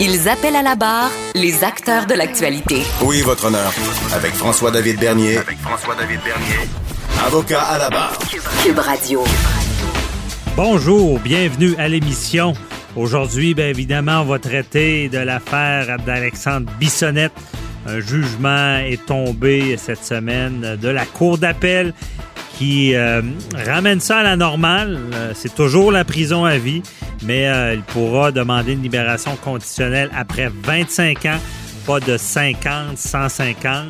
Ils appellent à la barre les acteurs de l'actualité. Oui, votre honneur. Avec François-David Bernier. Avec François-David Bernier. Avocat à la barre. Cube Radio. Bonjour, bienvenue à l'émission. Aujourd'hui, bien évidemment, on va traiter de l'affaire d'Alexandre Bissonnette. Un jugement est tombé cette semaine de la Cour d'appel qui euh, ramène ça à la normale. Euh, c'est toujours la prison à vie, mais euh, il pourra demander une libération conditionnelle après 25 ans, pas de 50, 150.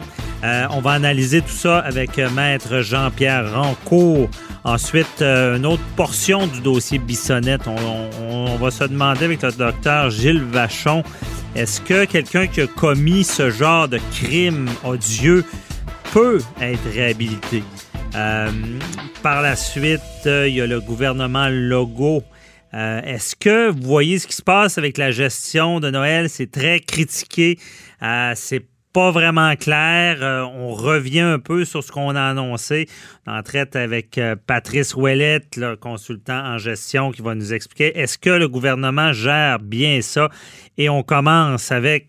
on va analyser tout ça avec maître Jean-Pierre Rancourt. Ensuite, une autre portion du dossier Bissonnette. On, va se demander avec le docteur Gilles Vachon, est-ce que quelqu'un qui a commis ce genre de crime odieux peut être réhabilité? Euh, par la suite, euh, il y a le gouvernement Logo. Euh, est-ce que vous voyez ce qui se passe avec la gestion de Noël? C'est très critiqué. c'est pas vraiment clair. on revient un peu sur ce qu'on a annoncé. On en traite avec Patrice Ouellette, le consultant en gestion, qui va nous expliquer est-ce que le gouvernement gère bien ça? Et on commence avec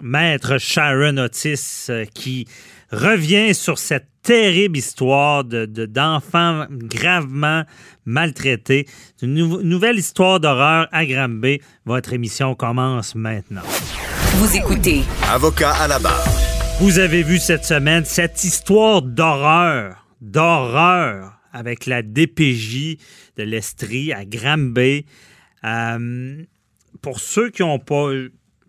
Maître Sharon Otis qui revient sur cette terrible histoire d'enfants de, gravement maltraités. Une nouvelle histoire d'horreur à Granby. Votre émission commence maintenant. Vous écoutez. Avocat à la barre. Vous avez vu cette semaine cette histoire d'horreur, d'horreur avec la DPJ de l'Estrie à Granby. Euh, pour ceux qui n'ont pas,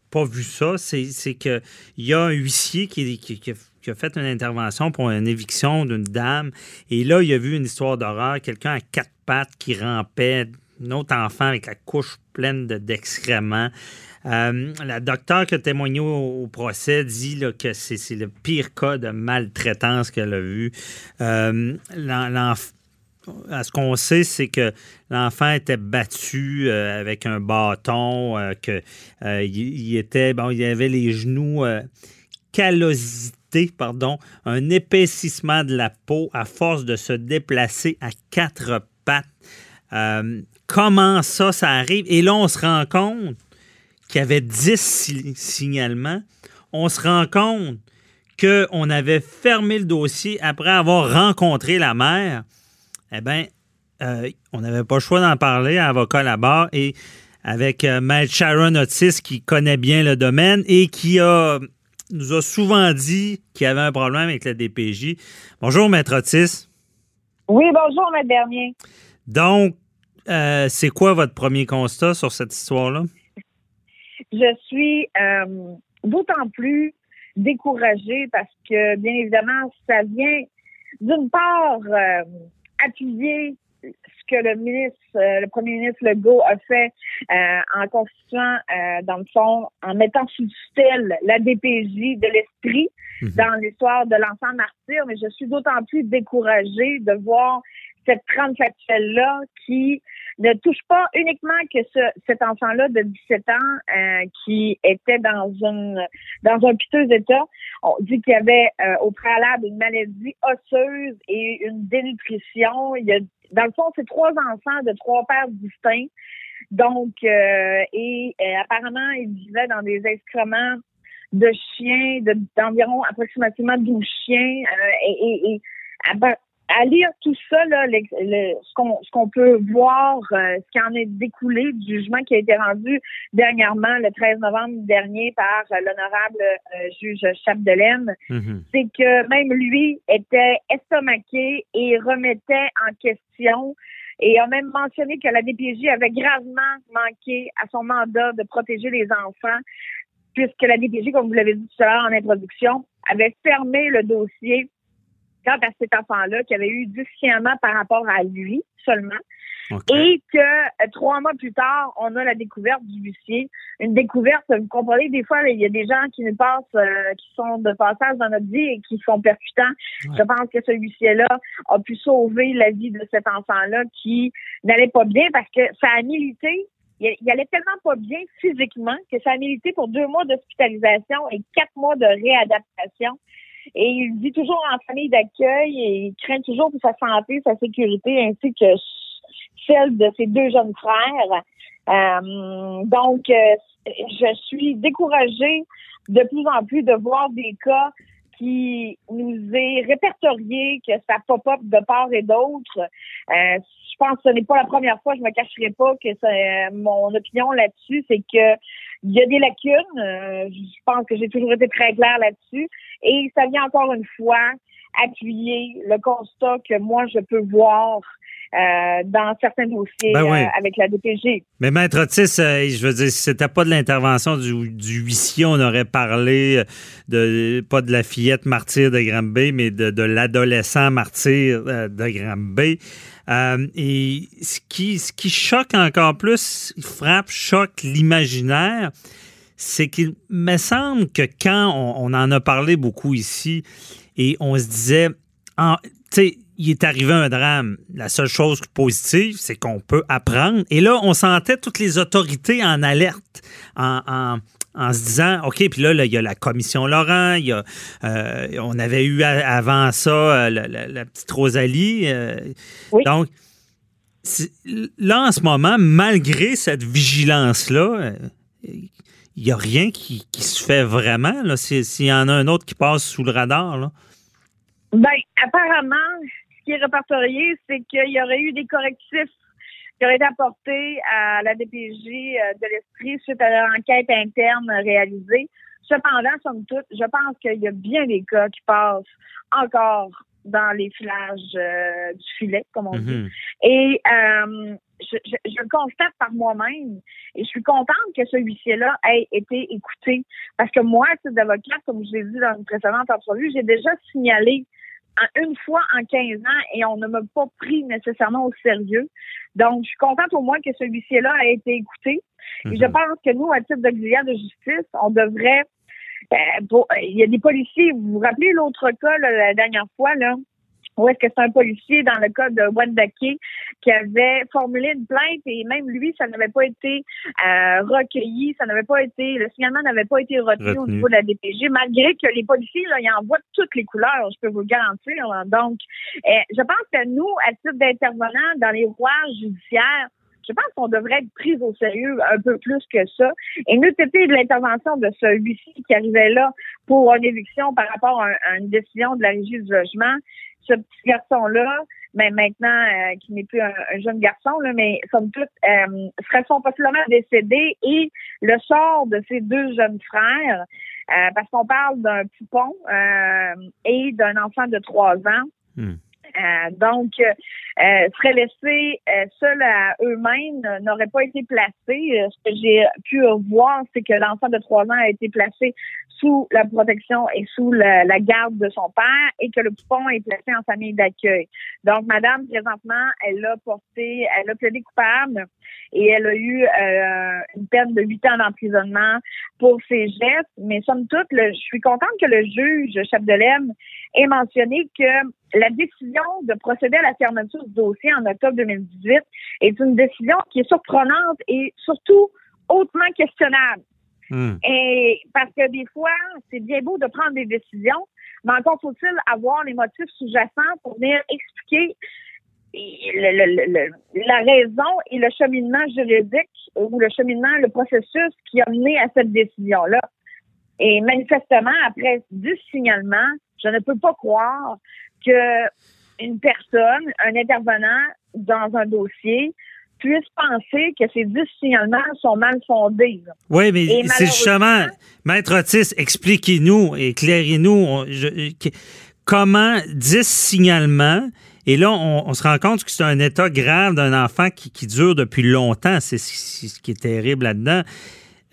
pas vu ça, c'est qu'il y a un huissier qui, qui, qui, a fait une intervention pour une éviction d'une dame. Et là, il a vu une histoire d'horreur, quelqu'un à quatre pattes qui rampait, un autre enfant avec la couche pleine d'excréments. Euh, la docteure qui a témoigné au, procès dit que c'est le pire cas de maltraitance qu'elle a vu. Euh, ce qu'on sait, c'est que l'enfant était battu euh, avec un bâton, qu'il il était bon, il avait les genoux callosités pardon, un épaississement de la peau à force de se déplacer à quatre pattes. Euh, comment ça, ça arrive? Et là, on se rend compte qu'il y avait 10 signalements. On se rend compte qu'on avait fermé le dossier après avoir rencontré la mère. Eh bien, euh, on n'avait pas le choix d'en parler à Avocat là-bas et avec euh, Sharon Otis qui connaît bien le domaine et qui a nous a souvent dit qu'il y avait un problème avec la DPJ. Bonjour, Maître Otis. Oui, bonjour, Maître Bernier. Donc, euh, c'est quoi votre premier constat sur cette histoire-là? Je suis euh, d'autant plus découragée parce que, bien évidemment, ça vient d'une part euh, appuyer que le ministre, euh, le premier ministre Legault a fait euh, en constituant, euh, dans le fond, en mettant sous tutelle la DPJ de l'esprit mhm. dans l'histoire de l'enfant martyr, mais je suis d'autant plus découragée de voir cette trame factuelle-là qui ne touche pas uniquement que ce, cet enfant-là de 17 ans qui était dans une dans un piteux état. On dit qu'il y avait au préalable une maladie osseuse et une dénutrition. Il y a dans le fond, c'est trois enfants de trois pères distincts. Donc, euh, et euh, apparemment, ils vivaient dans des excréments de chiens, d'environ approximativement 12 chiens. Euh, et, et, à lire tout ça, là, le- le- ce qu'on ce qu'on peut voir, euh, ce qui en est découlé du jugement qui a été rendu dernièrement, le 13 novembre dernier, par euh, l'honorable euh, juge Chapdelaine, Mhm. c'est que même lui était estomaqué et remettait en question et a même mentionné que la DPJ avait gravement manqué à son mandat de protéger les enfants, puisque la DPJ, comme vous l'avez dit tout à l'heure en introduction, avait fermé le dossier à cet enfant-là qui avait eu du signalement par rapport à lui seulement. Et que euh, trois mois plus tard, on a la découverte du huissier. Une découverte, vous comprenez, des fois, il y a des gens qui nous passent, euh, qui sont de passage dans notre vie et qui sont percutants. Ouais. Je pense que ce huissier-là a pu sauver la vie de cet enfant-là qui n'allait pas bien parce que ça a milité. Il il allait tellement pas bien physiquement que ça a milité pour deux mois d'hospitalisation et quatre mois de réadaptation. Et il vit toujours en famille d'accueil et il craint toujours pour sa santé, sa sécurité, ainsi que celle de ses deux jeunes frères. Euh, donc, euh, je suis découragée de plus en plus de voir des cas qui nous est répertorié, que ça pop-up de part et d'autre. Euh, je pense que ce n'est pas la première fois, je me cacherai pas que c'est mon opinion là-dessus, c'est que il y a des lacunes. Euh, je pense que j'ai toujours été très claire là-dessus. Et ça vient encore une fois appuyer le constat que moi je peux voir euh, dans certains dossiers Ben oui. euh, avec la DPG. Mais Maître Otis, euh, je veux dire, si c'était pas de l'intervention du, du huissier, on aurait parlé de pas de la fillette martyre de Granby, mais de, de l'adolescent martyr de Granby. Euh, et ce qui, ce qui choque encore plus, frappe, choque l'imaginaire, c'est qu'il me semble que quand on, on en a parlé beaucoup ici, et on se disait, tu sais, il est arrivé un drame. La seule chose positive, c'est qu'on peut apprendre. Et là, on sentait toutes les autorités en alerte, en, en- en se disant, OK, puis là, là, il y a la commission Laurent, il y a, euh, on avait eu avant ça euh, la, la- la petite Rosalie. euh, Oui. Donc, là, en ce moment, malgré cette vigilance-là, il n'y a rien qui, qui se fait vraiment. S'il y en a un autre qui passe sous le radar, là. Ben, apparemment, qui est répertorié, c'est qu'il y aurait eu des correctifs qui auraient été apportés à la DPJ euh, de l'Estrie suite à l'enquête interne réalisée. Cependant, somme toute, je pense qu'il y a bien des cas qui passent encore dans les filages euh, du filet, comme on dit. Mhm. Et euh, je, je, constate par moi-même et je suis contente que ce huissier-là ait été écouté parce que moi, à titre d'avocate, comme je l'ai dit dans une précédente entrevue, j'ai déjà signalé une fois en 15 ans et on ne m'a pas pris nécessairement au sérieux. Donc, je suis contente au moins que ce huissier-là ait été écouté. Et je Mhm. pense que nous, à titre d'auxiliaire de justice, on devrait... euh, pour- il y a des policiers, vous vous rappelez l'autre cas là, la dernière fois, là, où est-ce que c'est un policier dans le cas de Wendake qui avait formulé une plainte et même lui, ça n'avait pas été euh, recueilli, ça n'avait pas été, le signalement n'avait pas été retenu, au niveau de la DPG, malgré que les policiers, là, ils envoient toutes les couleurs, je peux vous le garantir. là. Donc, euh, je pense que nous, à titre d'intervenants dans les rouages judiciaires, je pense qu'on devrait être pris au sérieux un peu plus que ça. Et nous, c'était de l'intervention de ce huissier qui arrivait là pour une éviction par rapport à, un- à une décision de la régie du logement. Ce petit garçon-là, mais maintenant, euh, qui n'est plus un, un jeune garçon, là, mais somme toute, euh, serait son possiblement décédé et le sort de ses deux jeunes frères, euh, parce qu'on parle d'un poupon euh, et d'un enfant de trois ans. Hmm. Euh, donc, euh, seraient laissés euh, seuls à eux-mêmes, euh, n'auraient pas été placés. Euh, ce que j'ai pu voir, c'est que l'enfant de trois ans a été placé sous la protection et sous la, la garde de son père et que le poupon est placé en famille d'accueil. Donc, madame, présentement, elle a porté, elle a plaidé coupable et elle a eu euh, une peine de huit ans d'emprisonnement pour ses gestes. Mais somme toute, le- je suis contente que le juge Chapdelaine ait mentionné que la décision de procéder à la fermeture du dossier en octobre 2018 est une décision qui est surprenante et surtout hautement questionnable. Hmm. Et parce que des fois, c'est bien beau de prendre des décisions, mais encore faut-il avoir les motifs sous-jacents pour venir expliquer le- le- le- le- la raison et le cheminement juridique ou le cheminement, le processus qui a mené à cette décision-là. Et manifestement, après 10 signalements, je ne peux pas croire que une personne, un intervenant dans un dossier puisse penser que ces 10 signalements sont mal fondés. Oui, mais c'est justement, Maître Otis, expliquez-nous, éclairez-nous que- comment 10 signalements, et là, on, se rend compte que c'est un état grave d'un enfant qui, dure depuis longtemps. C'est ce qui est terrible là-dedans.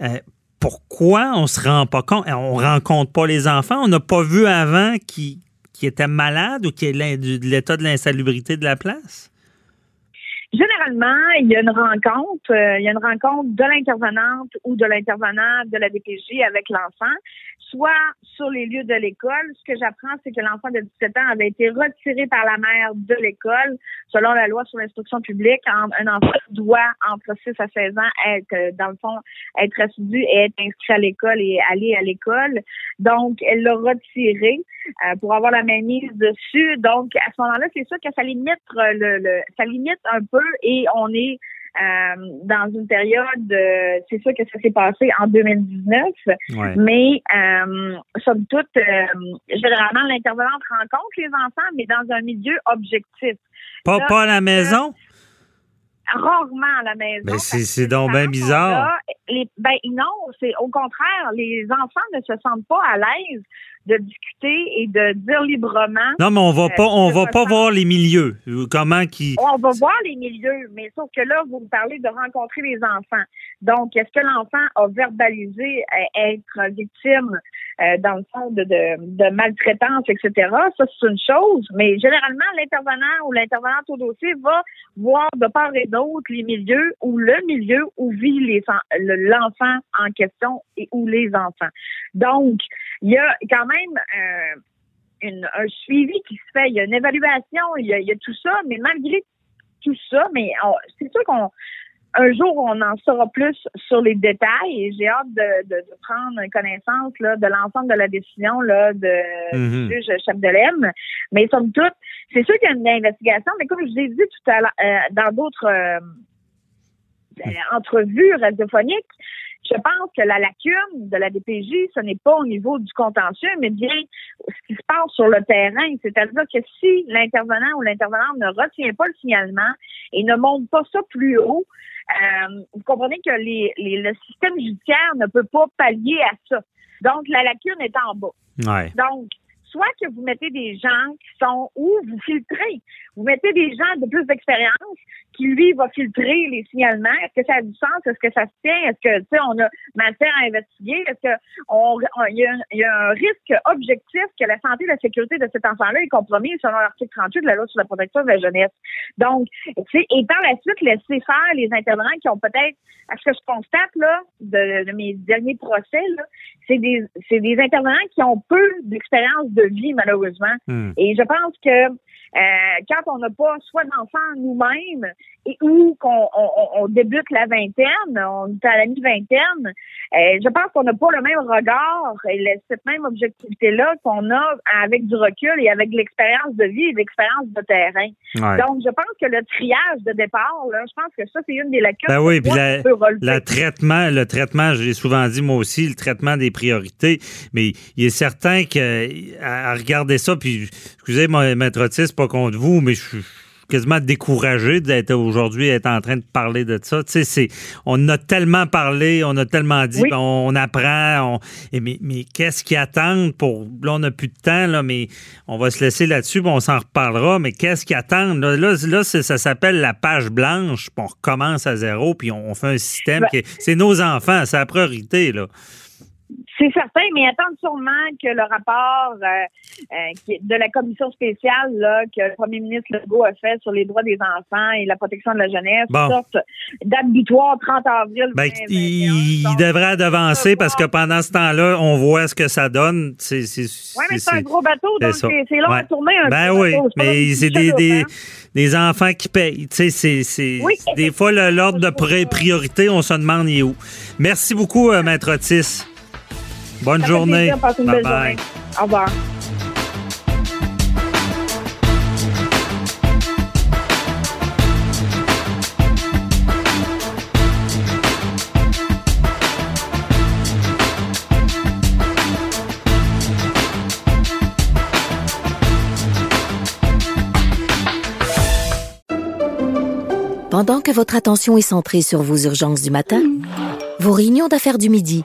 Euh, pourquoi on se rend pas compte? On rencontre pas les enfants? On n'a pas vu avant qui, qui étaient malades ou qui est de l'état de l'insalubrité de la place? Généralement, il y a une rencontre, euh, il y a une rencontre de l'intervenante ou de l'intervenant de la DPJ avec l'enfant, soit sur les lieux de l'école. Ce que j'apprends, c'est que l'enfant de 17 ans avait été retiré par la mère de l'école. Selon la loi sur l'instruction publique, un enfant doit, entre 6 à 16 ans, être, euh, dans le fond, être assidu et être inscrit à l'école et aller à l'école. Donc, elle l'a retiré euh, pour avoir la mainmise dessus. Donc, à ce moment-là, c'est sûr que ça limite le, le- ça limite un peu et on est euh, dans une période, euh, c'est sûr que ça s'est passé en 2019, Ouais. mais euh, somme toute, euh, généralement, l'intervenante rencontre les enfants, mais dans un milieu objectif. Pas, Là, pas à la maison? Rarement à la maison. Ben, c'est- donc parents bizarre. sont là. Les- ben non, c'est au contraire, les enfants ne se sentent pas à l'aise de discuter et de dire librement. Non, mais on va Euh, pas, on va pas voir les milieux. Comment qui. On va voir les milieux, mais sauf que là, vous me parlez de rencontrer les enfants. Donc, est-ce que l'enfant a verbalisé euh, être victime, euh, dans le fond, de, de, de maltraitance, etc.? Ça, c'est une chose, mais généralement, l'intervenant ou l'intervenante au dossier va voir de part et d'autre les milieux ou le milieu où vit l'enfant en question et où les enfants. Donc, il y a quand même euh, une- un suivi qui se fait, il y a une évaluation, il y a, il y a tout ça, mais malgré tout ça, mais on- c'est sûr qu'on un jour on en saura plus sur les détails et j'ai hâte de, de- de prendre connaissance là, de l'ensemble de la décision là, de, Mhm. du juge Chapdelaine. Mais somme toute, c'est sûr qu'il y a une investigation, mais comme je l'ai dit tout à l'heure, euh, dans d'autres euh, euh, entrevues radiophoniques, je pense que la lacune de la DPJ, ce n'est pas au niveau du contentieux, mais bien ce qui se passe sur le terrain. C'est-à-dire que si l'intervenant ou l'intervenante ne retient pas le signalement et ne monte pas ça plus haut, euh, vous comprenez que les, les- le système judiciaire ne peut pas pallier à ça. Donc, la lacune est en bas. Ouais. Donc, soit que vous mettez des gens qui sont ou vous filtrez. Vous mettez des gens de plus d'expérience qui, lui, va filtrer les signalements. Est-ce que ça a du sens? Est-ce que ça se tient? Est-ce que, tu sais, on a matière à investiguer? Est-ce que on, on- il y, a un- y a un risque objectif que la santé et la sécurité de cet enfant-là est compromise selon l'article 38 de la loi sur la protection de la jeunesse? Donc, tu sais, et par la suite, laisser faire les intervenants qui ont peut-être, à ce que je constate, là, de, de mes derniers procès, c'est des, c'est des intervenants qui ont peu d'expérience de vie, malheureusement. Hmm. Et je pense que euh, quand on n'a pas soit d'enfants nous-mêmes et ou qu'on on, débute la vingtaine, on est à la mi-vingtaine, euh, je pense qu'on n'a pas le même regard et le- cette même objectivité-là qu'on a avec du recul et avec de l'expérience de vie et de l'expérience de terrain. Ouais. Donc, je pense que le triage de départ, là, je pense que ça, c'est une des lacunes Ben oui, que puis la- traitement, le traitement, je l'ai souvent dit moi aussi, le traitement des priorités, mais il est certain que à, à regarder ça, puis excusez moi maître Otis, pas contre vous, mais je suis quasiment découragé d'être aujourd'hui être en train de parler de ça. Tu sais, c'est on a tellement parlé, on a tellement dit, Oui. ben, on, apprend, on, et mais, mais qu'est-ce qui attendent pour là on n'a plus de temps là, mais on va se laisser là-dessus, puis on s'en reparlera. Mais qu'est-ce qui attendent là? Là, là, ça s'appelle la page blanche, puis on recommence à zéro, puis on, on fait un système Ben- qui est- c'est nos enfants, c'est la priorité là. C'est certain, mais attendre sûrement que le rapport euh, euh, de la commission spéciale là, que le premier ministre Legault a fait sur les droits des enfants et la protection de la jeunesse Bon. sorte date butoir 30 avril. Ben, 2021. il, il devrait va parce que pendant ce temps-là, on voit ce que ça donne. Oui, mais c'est un gros bateau, donc c'est long Ouais. à tourner. Un Ben oui, bateau. Mais c'est des, hein? des enfants qui payent. Tu sais, c'est, c'est, Oui. des fois, l'ordre de pri- priorité, on se demande il est où. Merci beaucoup, euh, Maître Otis. Bonne journée. Journée. Au revoir. Pendant que votre attention est centrée sur vos urgences du matin, vos réunions d'affaires du midi,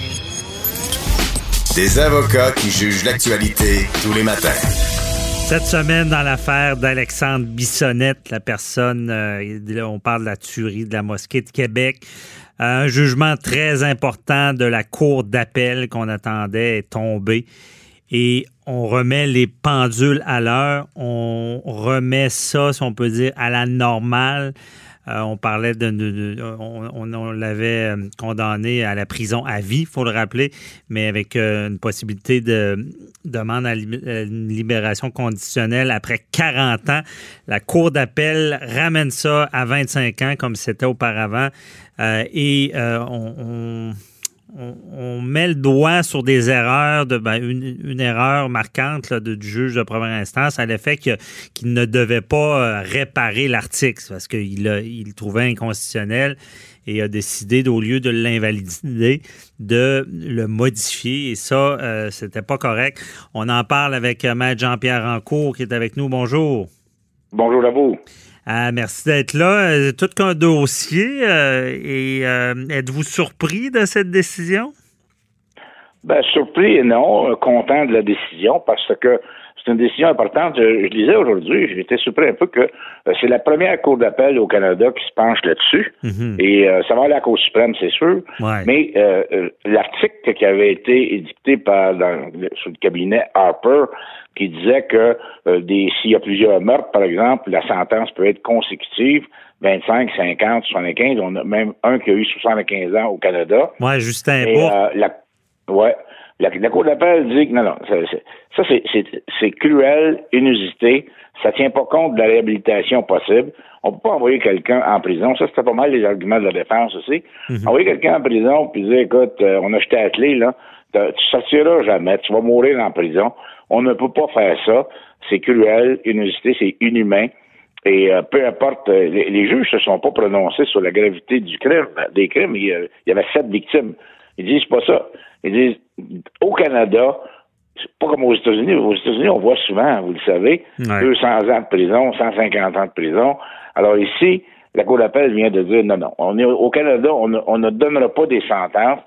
Des avocats qui jugent l'actualité tous les matins. Cette semaine, dans l'affaire d'Alexandre Bissonnette, la personne, euh, on parle de la tuerie de la mosquée de Québec, un jugement très important de la cour d'appel qu'on attendait est tombé. Et on remet les pendules à l'heure, on remet ça, si on peut dire, à la normale. Euh, on parlait de, on, l'avait euh, condamné à la prison à vie, faut le rappeler, mais avec euh, une possibilité de demande à une libération conditionnelle après 40 ans. La Cour d'appel ramène ça à 25 ans comme c'était auparavant et on- on- met le doigt sur des erreurs, de, ben, une, erreur marquante de- du juge de première instance à l'effet qu'il ne devait pas euh, réparer l'article parce qu'il le trouvait inconstitutionnel et a décidé, au lieu de l'invalider, de le modifier. Et ça, euh, c'était pas correct. On en parle avec euh, Maître Jean-Pierre Rancourt qui est avec nous. Bonjour. Bonjour à vous. Ah, merci d'être là. Euh, Tout qu'un dossier. euh, et euh, êtes-vous surpris de cette décision? Ben, surpris et non, content de la décision parce que c'est une décision importante. Je, je disais aujourd'hui, j'étais surpris un peu que euh, c'est la première cour d'appel au Canada qui se penche là-dessus. Mhm. Et euh, ça va aller à la Cour suprême, c'est sûr. Ouais. Mais euh, l'article qui avait été édicté par dans, sous le cabinet Harper, qui disait que des s'il y a plusieurs meurtres, par exemple, la sentence peut être consécutive, 25, 50, 75. On a même un qui a eu 75 ans au Canada. Ouais, Justin Et, la, ouais, la, la Cour d'appel dit que non, non, ça, c'est- ça cruel, inusité, ça tient pas compte de la réhabilitation possible. On peut pas envoyer quelqu'un en prison. Ça, c'était pas mal les arguments de la défense aussi. Envoyer quelqu'un en prison puis dire, écoute, euh, on a jeté la clé, là, tu sortiras jamais, tu vas mourir en prison. On ne peut pas faire ça. C'est cruel, inusité, c'est inhumain. Et euh, peu importe, euh, les, les juges se sont pas prononcés sur la gravité du crime, des crimes. Il y avait sept victimes. Ils disent pas ça. Ils disent au Canada, c'est pas comme aux États-Unis. Aux États-Unis, on voit souvent, vous le savez, Ouais. 200 ans de prison, 150 ans de prison. Alors ici, la Cour d'appel vient de dire non, non. On est au Canada, on ne, on ne donnera pas des sentences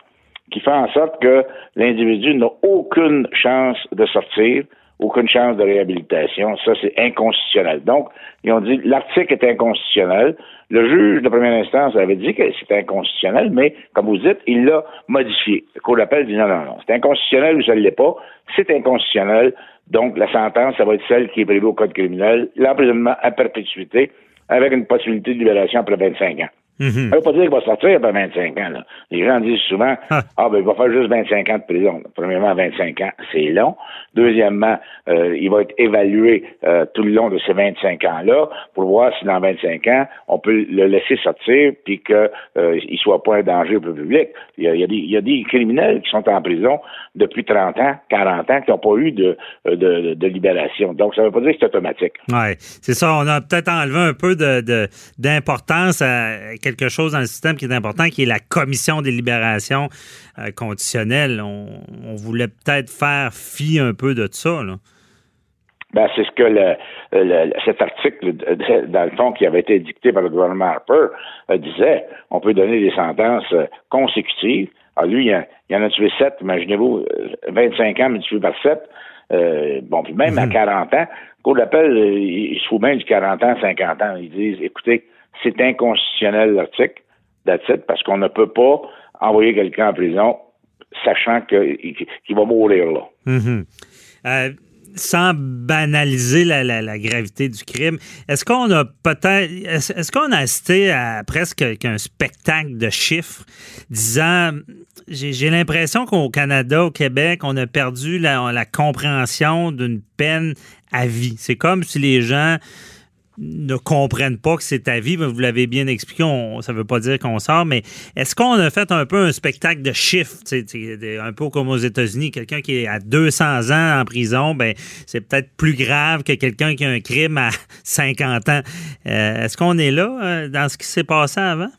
qui font en sorte que l'individu n'a aucune chance de sortir, aucune chance de réhabilitation. Ça, c'est inconstitutionnel. Donc, ils ont dit l'article est inconstitutionnel. Le juge de première instance avait dit que c'était inconstitutionnel, mais comme vous dites, il l'a modifié. La Cour d'appel dit non, non, non. C'est inconstitutionnel ou ça ne l'est pas. C'est inconstitutionnel. Donc, la sentence, ça va être celle qui est prévue au Code criminel, l'emprisonnement à perpétuité, avec une possibilité de libération après 25 ans. Mhm. Ça veut pas dire qu'il va sortir après 25 ans. Là. Les gens disent souvent Ah. Ah ben il va faire juste 25 ans de prison. Premièrement, 25 ans, c'est long. Deuxièmement, euh, il va être évalué euh, tout le long de ces 25 ans-là pour voir si dans 25 ans, on peut le laisser sortir puis qu'il euh, il soit pas un danger pour le public. Il y, a, il, y a des, il y a des criminels qui sont en prison depuis 30 ans, 40 ans, qui n'ont pas eu de, de, de, de libération. Donc, ça ne veut pas dire que c'est automatique. Ouais, c'est ça. On a peut-être enlevé un peu de, de- d'importance à quelque chose dans le système qui est important, qui est la commission des libérations euh, conditionnelles. On, on voulait peut-être faire fi un peu de ça. Là. Ben, c'est ce que le, le- cet article, dans le fond, qui avait été dicté par le gouvernement Harper, euh, disait. On peut donner des sentences euh, consécutives. Alors, lui, il, y en- il en a tué sept, imaginez-vous, euh, 25 ans multiplié par sept. Euh, bon, puis même à 40 ans, Cour d'appel, il se fout bien du 40 ans, 50 ans. Ils disent, écoutez, c'est inconstitutionnel l'article, parce qu'on ne peut pas envoyer quelqu'un en prison sachant qu'il va mourir là. Mhm. Euh, sans banaliser la, gravité du crime, est-ce qu'on a peut-être, est-ce, qu'on a assisté à presque qu'un spectacle de chiffres disant, j'ai, l'impression qu'au Canada, au Québec, on a perdu la compréhension d'une peine à vie? C'est comme si les gens ne comprennent pas que c'est ta vie. Vous l'avez bien expliqué, ça ne veut pas dire qu'on sort, mais est-ce qu'on a fait un peu un spectacle de chiffres, un peu comme aux États-Unis, quelqu'un qui est à 200 ans en prison, ben c'est peut-être plus grave que quelqu'un qui a un crime à 50 ans. Euh, est-ce qu'on est là euh, dans ce qui s'est passé avant?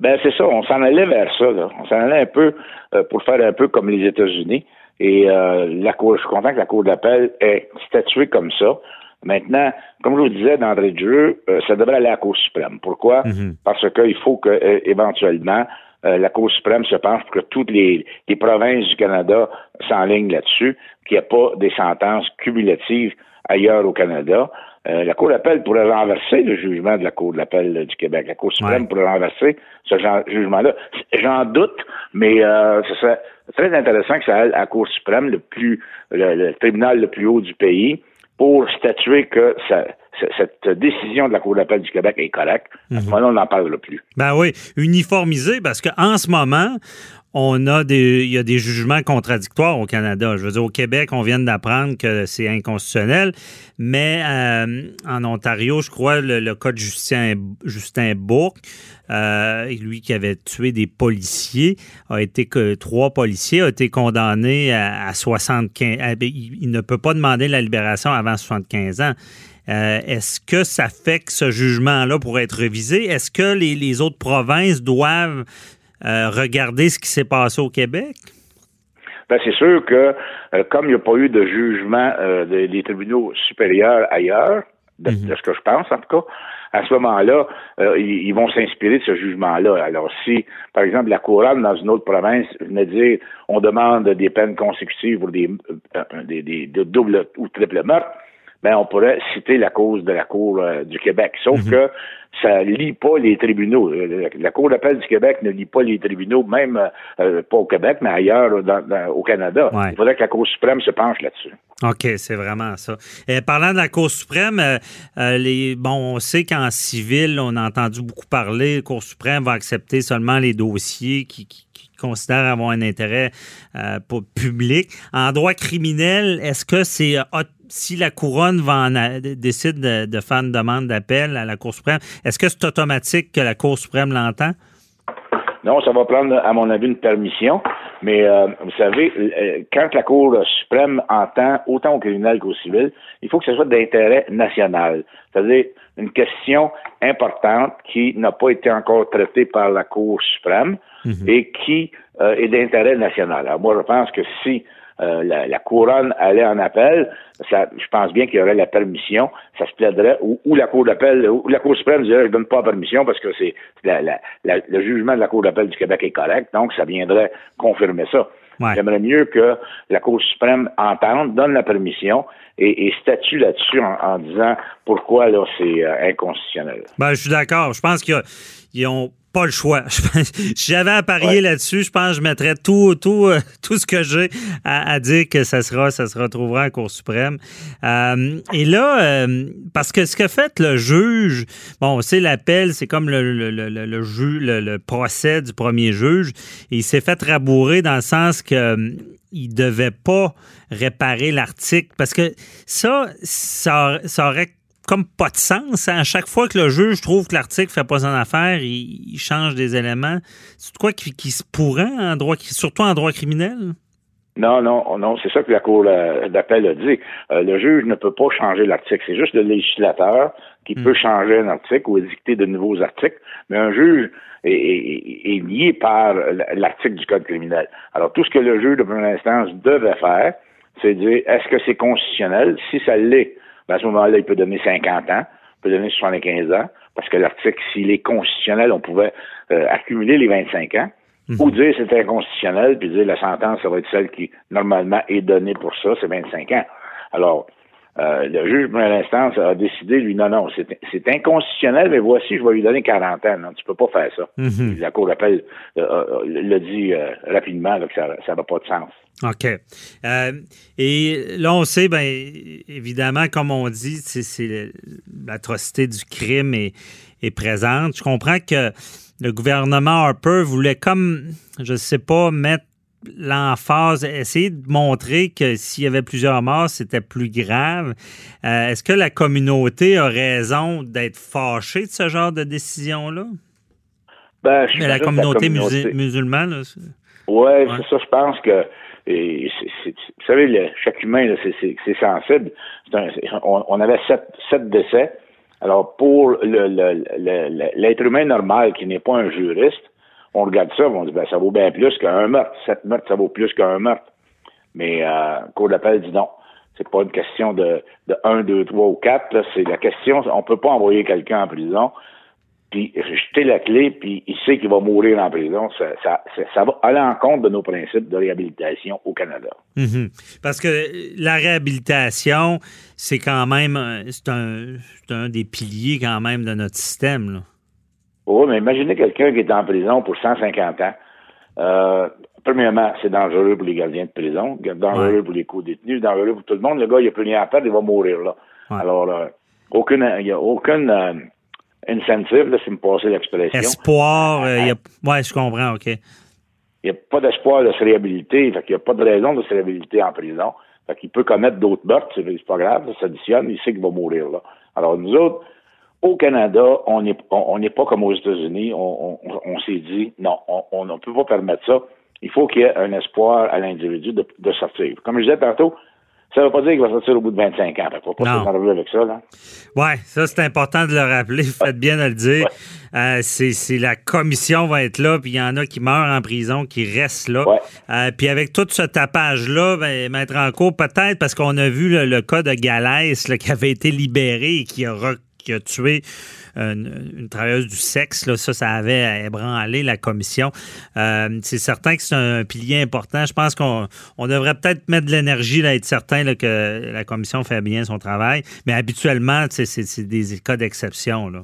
Ben c'est ça, on s'en allait vers ça. Là. On s'en allait un peu euh, pour faire un peu comme les États-Unis. Et la cour, je suis content que la Cour d'appel ait statué comme ça. Maintenant, comme je vous disais d'entrée de jeu, euh, ça devrait aller à la Cour suprême. Pourquoi? Mhm. Parce qu'il faut que euh, éventuellement euh, la Cour suprême se penche pour que toutes les, provinces du Canada s'enlignent là-dessus, qu'il n'y ait pas des sentences cumulatives ailleurs au Canada. la Cour d'appel pourrait renverser le jugement de la Cour d'appel du Québec. La Cour suprême pourrait renverser ce jugement-là. J'en doute, mais ce serait très intéressant que ça aille à la Cour suprême, le plus le tribunal le plus haut du pays, pour statuer que cette décision de la Cour d'appel du Québec est correcte. À ce mhm. moment-là, on n'en parlera plus. Ben oui, uniformiser, parce qu'en ce moment, on a des, il y a des jugements contradictoires au Canada. Je veux dire, au Québec, on vient d'apprendre que c'est inconstitutionnel, mais euh, en Ontario, je crois, le, cas de Justin, Justin Bourque, euh, lui qui avait tué des policiers, a été que trois policiers ont été condamnés à, 75. Ben, il, ne peut pas demander la libération avant 75 ans. Euh, est-ce que ça fait que ce jugement-là pourrait être révisé? Est-ce que les, autres provinces doivent euh, regarder ce qui s'est passé au Québec? Ben, c'est sûr que euh, comme il n'y a pas eu de jugement des tribunaux supérieurs ailleurs, mhm. de, ce que je pense en tout cas, à ce moment-là, ils, vont s'inspirer de ce jugement-là. Alors, si, par exemple, la couronne dans une autre province venait dire on demande des peines consécutives pour des, des, des, doubles ou triples meurtres, ben on pourrait citer la cause de la Cour euh, du Québec. Sauf mhm. que ça lit pas les tribunaux. Euh, la Cour d'appel du Québec ne lit pas les tribunaux, même euh, pas au Québec, mais ailleurs au Canada. Il faudrait que la Cour suprême se penche là-dessus. OK, c'est vraiment ça. parlant de la Cour suprême, les, bon, on sait qu'en civil, on a entendu beaucoup parler, la Cour suprême va accepter seulement les dossiers qui, qui, considèrent avoir un intérêt public. En droit criminel, est-ce que c'est si la couronne va décide de, faire une demande d'appel à la Cour suprême, est-ce que c'est automatique que la Cour suprême l'entend? Non, ça va prendre, à mon avis, une permission. Mais euh, vous savez, euh, quand la Cour suprême entend autant au criminel qu'au civil, il faut que ce soit d'intérêt national. C'est-à-dire une question importante qui n'a pas été encore traitée par la Cour suprême mhm. et qui euh, est d'intérêt national. Alors moi, je pense que si euh, la, couronne allait en appel, ça, je pense bien qu'il y aurait la permission, ça se plaiderait, ou, la Cour d'appel, ou la Cour suprême dirait je donne pas la permission parce que c'est le jugement de la Cour d'appel du Québec est correct, donc ça viendrait confirmer ça. J'aimerais mieux que la Cour suprême entende, donne la permission et, statue là-dessus en, disant pourquoi là c'est euh, inconstitutionnel. Ben, je suis d'accord. Je pense qu'ils ont pas le choix. si j'avais à parier là-dessus, je pense que je mettrais tout, tout, euh, tout ce que j'ai à, dire que ça sera, ça se retrouvera en Cour suprême. Euh, et là, euh, parce que ce que fait le juge, bon, c'est l'appel, c'est comme le, le, le, le, le, procès du premier juge, et il s'est fait rabourer dans le sens que il devait pas réparer l'article parce que ça, ça, aurait comme pas de sens. À chaque fois que le juge trouve que l'article fait pas son affaire, il, change des éléments. C'est quoi qui, se pourrait en droit, surtout en droit criminel? Non, non, non, c'est ça que la Cour d'appel a dit. Euh, le juge ne peut pas changer l'article. C'est juste le législateur qui hmm. peut changer un article ou édicter de nouveaux articles, mais un juge est, lié par l'article du Code criminel. Alors, tout ce que le juge de première instance devait faire, c'est dire est-ce que c'est constitutionnel? Si ça l'est, ben, à ce moment-là, il peut donner 50 ans, il peut donner 75 ans, parce que l'article, s'il est constitutionnel, on pouvait euh, accumuler les 25 ans, mhm. ou dire c'est inconstitutionnel, puis dire la sentence, ça va être celle qui, normalement, est donnée pour ça, c'est 25 ans. Alors, euh, le juge de l'instance a décidé, lui, non, non, c'est inconstitutionnel, mais voici, je vais lui donner 40 ans. Non, tu peux pas faire ça. Mhm. La Cour d'appel euh, le dit rapidement que ça n'a pas de sens. OK. Euh, et là, on sait, bien, évidemment, comme on dit, c'est l'atrocité du crime est, est, présente. Je comprends que le gouvernement Harper voulait comme, je ne sais pas, mettre l'emphase, essayer de montrer que s'il y avait plusieurs morts, c'était plus grave. Euh, est-ce que la communauté a raison d'être fâchée de ce genre de décision-là? Ben, je Mais la communauté, communauté- musu- musulmane, c'est- Ouais, c'est ça, je pense que. et vous savez, le- chaque humain, c'est- sensible. Un- on, on avait sept, sept décès. Alors, pour le- le- le- le- l'être humain normal qui n'est pas un juriste, on regarde ça, on dit, ben, ça vaut bien plus qu'un meurtre. Sept meurtres, ça vaut plus qu'un meurtre. Mais euh, Cour d'appel dit non. C'est pas une question de, de 1, 2, 3 ou 4. là. C'est la question, on peut pas envoyer quelqu'un en prison puis jeter la clé, puis il sait qu'il va mourir en prison. Ça, ça, va à l'encontre de nos principes de réhabilitation au Canada. Mhm. Parce que la réhabilitation, c'est quand même c'est un, un des piliers quand même de notre système. Oui, mais imaginez quelqu'un qui est en prison pour 150 ans. Euh, premièrement, c'est dangereux pour les gardiens de prison, dangereux Ouais. pour les co-détenus, dangereux pour tout le monde. Le gars, il n'a plus rien à perdre, il va mourir là. Ouais. Alors, euh, aucune, il n'y a aucune euh, incentive, là, si me passez l'expression. Espoir, il y a... ouais, je comprends, OK. Il n'y a pas d'espoir de se réhabiliter. Fait qu'il n'y a pas de raison de se réhabiliter en prison. Fait qu'il peut commettre d'autres meurtres, c'est c'est pas grave, ça s'additionne, il sait qu'il va mourir là. Alors nous autres, au Canada, on n'est on, n'est pas comme aux États-Unis. On, on, on s'est dit non, on- ne peut pas permettre ça. Il faut qu'il y ait un espoir à l'individu de, de sortir. Comme je disais tantôt, ça ne veut pas dire qu'il va sortir au bout de 25 ans. Fait qu'il faut pas s'énerver avec ça. Ouais, ça, c'est important de le rappeler. Faites bien de le dire. Euh, c'est la commission va être là, puis il y en a qui meurent en prison, qui restent là. Ouais. Euh, puis avec tout ce tapage-là, ben, mettre en cours, peut-être parce qu'on a vu le, le cas de Galès là, qui avait été libéré et qui a, qui a tué une, une travailleuse du sexe. Là. Ça, ça avait ébranlé la commission. Euh, c'est certain que c'est un pilier important. Je pense qu'on on devrait peut-être mettre de l'énergie là, être certain là, que la commission fait bien son travail. Mais habituellement, c'est c'est des cas d'exception. là.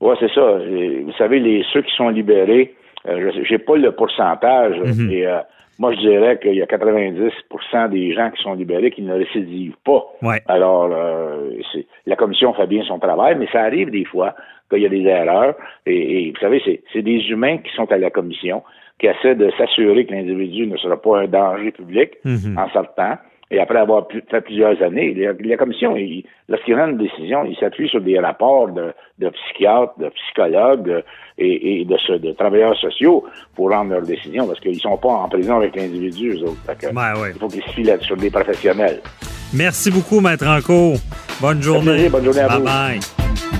Oui, c'est ça. Vous savez, les ceux qui sont libérés, euh, je j'ai pas le pourcentage, Mhm. mais euh, moi je dirais qu'il y a 90% des gens qui sont libérés qui ne récidivent pas. Ouais. Alors, euh, la commission fait bien son travail, mais ça arrive des fois qu'il y a des erreurs. Et, et vous savez, c'est c'est des humains qui sont à la commission, qui essaient de s'assurer que l'individu ne sera pas un danger public Mhm. en sortant. Et après avoir fait plusieurs années, la, la commission, il- lorsqu'il rend une décision, il s'appuie sur des rapports de, de psychiatres, de psychologues de- et, et de, ce- de travailleurs sociaux pour rendre leur décision, parce qu'ils sont pas en prison avec l'individu, eux autres. Que Ouais, ouais. Il faut qu'ils se fient là- sur des professionnels. Merci beaucoup, Maître Anco. Bonne journée. plaisir. Bonne journée à bye vous. Bye.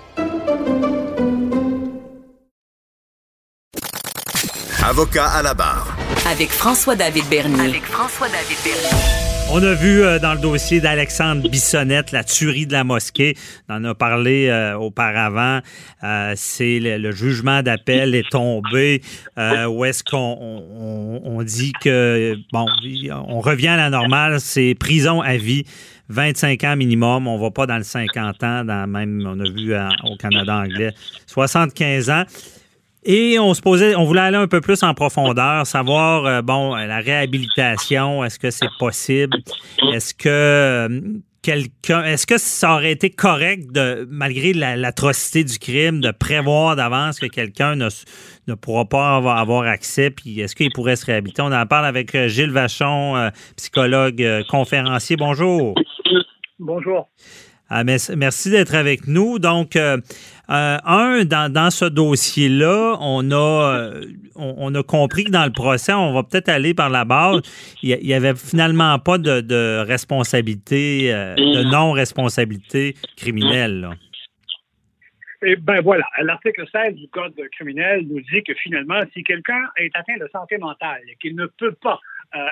Avocat à la barre. Avec François-David Bernier. Avec François-David Bernier. On a vu euh, dans le dossier d'Alexandre Bissonnette la tuerie de la mosquée. On en a parlé euh, auparavant. Euh, c'est le, le jugement d'appel est tombé. Euh, où est-ce qu'on on, on- on dit que bon, on revient à la normale, c'est prison à vie. 25 ans minimum, on va pas dans le 50 ans, dans même, on a vu au Canada anglais, 75 ans. Et on se posait, on voulait aller un peu plus en profondeur, savoir, euh, bon, euh, la réhabilitation, est-ce que c'est possible? Est-ce que euh, quelqu'un, est-ce que ça aurait été correct de, malgré la- l'atrocité du crime, de prévoir d'avance que quelqu'un ne, ne pourra pas avoir, avoir accès, puis est-ce qu'il pourrait se réhabiliter? On en parle avec Gilles Vachon, euh, psychologue, conférencier. Bonjour. Bonjour. Ah, merci d'être avec nous. Donc, euh, euh, un, dans, dans ce dossier-là, on a, euh, on, a compris que dans le procès, on va peut-être aller par la base. Il n'y avait finalement pas de, de responsabilité, euh, de non-responsabilité criminelle. là. Et ben voilà, l'article 16 du Code criminel nous dit que finalement, si quelqu'un est atteint de santé mentale et qu'il ne peut pas euh,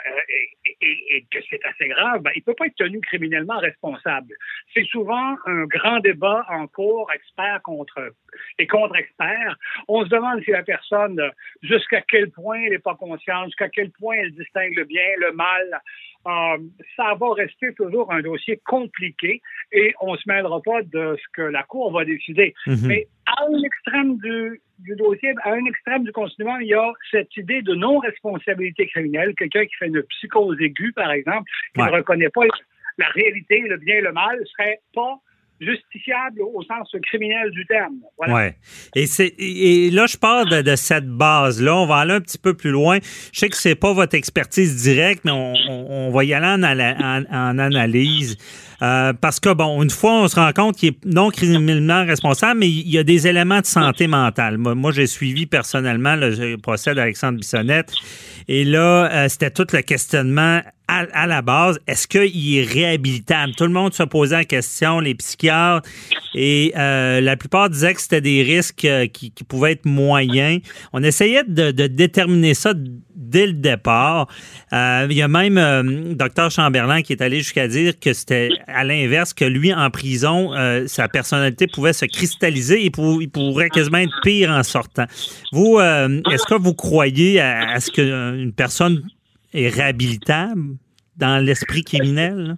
et, que c'est assez grave, ben, il ne peut pas être tenu criminellement responsable. C'est souvent un grand débat en cours, expert contre et contre expert. On se demande si la personne, jusqu'à quel point elle n'est pas consciente, jusqu'à quel point elle distingue le bien, le mal. Euh, ça va rester toujours un dossier compliqué et on ne se mêlera pas de ce que la Cour va décider. Mhm. Mais à un extrême du, dossier, à un extrême du continuum, il y a cette idée de non-responsabilité criminelle. Quelqu'un qui fait une psychose aiguë, par exemple, qui ne reconnaît pas la réalité, le bien et le mal, serait pas justifiable au sens criminel du terme. Ouais. Et, c'est, et là, je parle de, cette base-là. On va aller un petit peu plus loin. Je sais que c'est pas votre expertise directe, mais on, on, va y aller en, en, analyse. Euh, parce que, bon, une fois, on se rend compte qu'il est non criminellement responsable, mais il y a des éléments de santé mentale. Moi, j'ai suivi personnellement le procès d'Alexandre Bissonnette. Et là, euh, c'était tout le questionnement à, la base, est-ce qu'il est réhabilitable? Tout le monde se posait la question, les psychiatres, et euh, la plupart disaient que c'était des risques euh, qui, pouvaient être moyens. On essayait de, déterminer ça dès le départ. Euh, il y a même euh, Dr Chamberlain qui est allé jusqu'à dire que c'était à l'inverse, que lui, en prison, sa personnalité pouvait se cristalliser et il pourrait quasiment être pire en sortant. Vous, est-ce que vous croyez à, à ce qu'une personne est réhabilitable dans l'esprit criminel?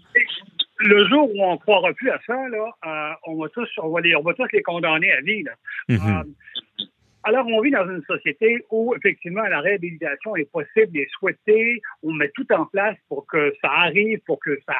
Le jour où on ne croira plus à ça, là, euh, on, va tous, on, va les, on va tous les condamner à vie. Euh, alors, on vit dans une société où, effectivement, la réhabilitation est possible et souhaitée. On met tout en place pour que ça arrive, pour que ça,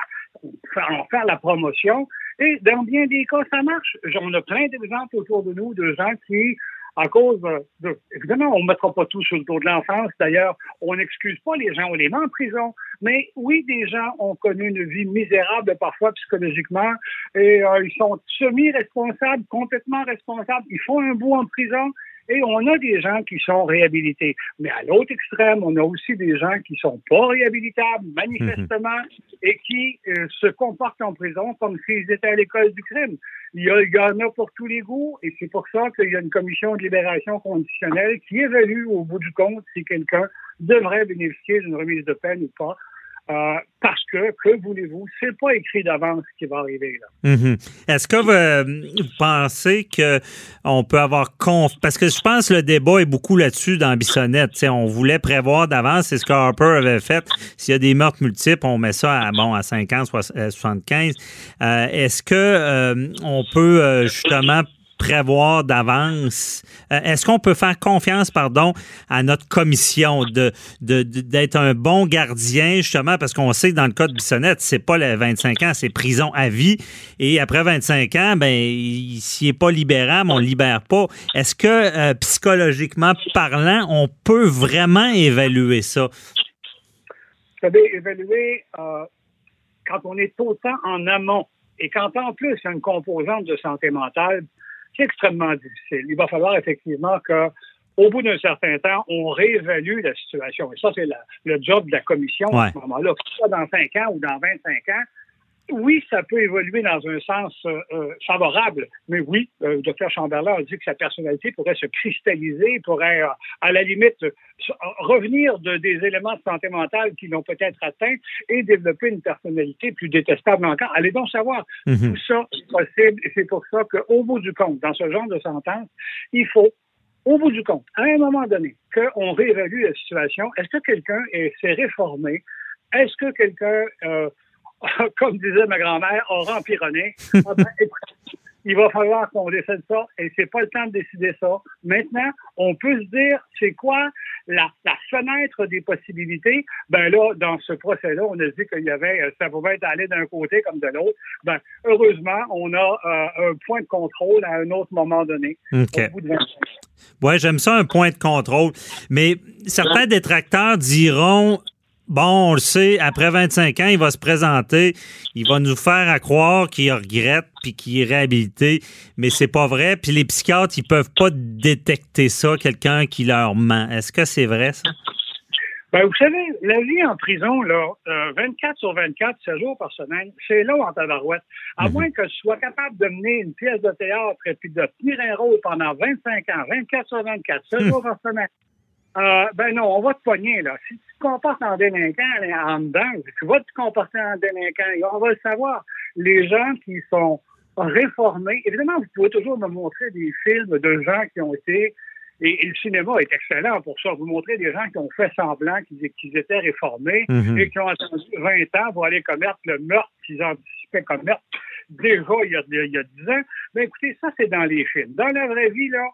en faire la promotion. Et dans bien des cas, ça marche. On a plein d'exemples autour de nous de gens qui à cause de, évidemment, on ne mettra pas tout sur le dos de l'enfance. D'ailleurs, on n'excuse pas les gens, on les met en prison. Mais oui, des gens ont connu une vie misérable parfois psychologiquement et euh, ils sont semi-responsables, complètement responsables. Ils font un bout en prison et on a des gens qui sont réhabilités. Mais à l'autre extrême, on a aussi des gens qui sont pas réhabilitables, manifestement, mhm. et qui euh, se comportent en prison comme s'ils étaient à l'école du crime. Il y, a, il y en a pour tous les goûts, et c'est pour ça qu'il y a une commission de libération conditionnelle qui évalue au bout du compte si quelqu'un devrait bénéficier d'une remise de peine ou pas. Euh, parce que, que voulez-vous, c'est pas écrit d'avance ce qui va arriver. là. Mhm. Est-ce que vous, pensez qu'on peut avoir conf... Parce que je pense que le débat est beaucoup là-dessus dans Bissonnette. on voulait prévoir d'avance, c'est ce que Harper avait fait. S'il y a des meurtres multiples, on met ça à, bon, à 50, 75. Euh, est-ce que euh, on peut justement prévoir d'avance. Euh, est-ce qu'on peut faire confiance, pardon, à notre commission de, d'être un bon gardien, justement, parce qu'on sait que dans le cas de Bissonnette, c'est pas les 25 ans, c'est prison à vie. Et après 25 ans, ben, s'il n'est pas libérable, on ne libère pas. Est-ce que, euh, psychologiquement parlant, on peut vraiment évaluer ça? Vous savez, évaluer euh, quand on est autant en amont et quand en plus il y a une composante de santé mentale, c'est extrêmement difficile. Il va falloir effectivement que au bout d'un certain temps, on réévalue la situation. Et ça, c'est le job de la commission à ce moment-là. Que ce soit dans 5 ans ou dans 25 ans, oui, ça peut évoluer dans un sens euh, euh, favorable, mais oui, euh, le docteur Chamberlain a dit que sa personnalité pourrait se cristalliser, pourrait, à la limite, revenir de des éléments de santé mentale qui l'ont peut-être atteint et développer une personnalité plus détestable encore. Allez donc savoir. Mhm. Tout ça est possible c'est pour ça qu'au bout du compte, dans ce genre de sentence, il faut au bout du compte, à un moment donné, qu'on réévalue la situation. Est-ce que quelqu'un s'est réformé? Est-ce que quelqu'un comme disait ma grand-mère, aura empironnait. Ah ben, il va falloir qu'on décide ça et c'est pas le temps de décider ça. Maintenant, on peut se dire, c'est quoi la, fenêtre des possibilités? Ben là, dans ce procès-là, on a dit qu'il y avait, euh, ça pouvait être aller d'un côté comme de l'autre. Ben, heureusement, on a euh, un point de contrôle à un autre moment donné. Oui, j'aime ça, un point de contrôle. Mais certains détracteurs diront bon, on le sait, après 25 ans, il va se présenter, il va nous faire à croire qu'il regrette puis qu'il est réhabilité, mais c'est pas vrai. Puis les psychiatres, ils peuvent pas détecter ça, quelqu'un qui leur ment. Est-ce que c'est vrai ça? Ben, vous savez, la vie en prison, là, euh, 24 sur 24, 7 jours par semaine, c'est long en tabarouette. À Mhm. moins que je sois capable de mener une pièce de théâtre et puis de tenir un rôle pendant 25 ans, 24 sur 24, 7 Mhm. jours par semaine. Euh, ben non, on va te pogner, là. Si tu te comportes en délinquant en dedans, tu vas te comporter en délinquant. Et on va le savoir. Les gens qui sont réformés, évidemment, vous pouvez toujours me montrer des films de gens qui ont été et, le cinéma est excellent pour ça. Vous montrez des gens qui ont fait semblant qu'ils étaient réformés Mhm. et qui ont attendu 20 ans pour aller commettre le meurtre qu'ils anticipaient commettre déjà il y a, il y a 10 ans. Mais écoutez, ça, c'est dans les films. Dans la vraie vie, là,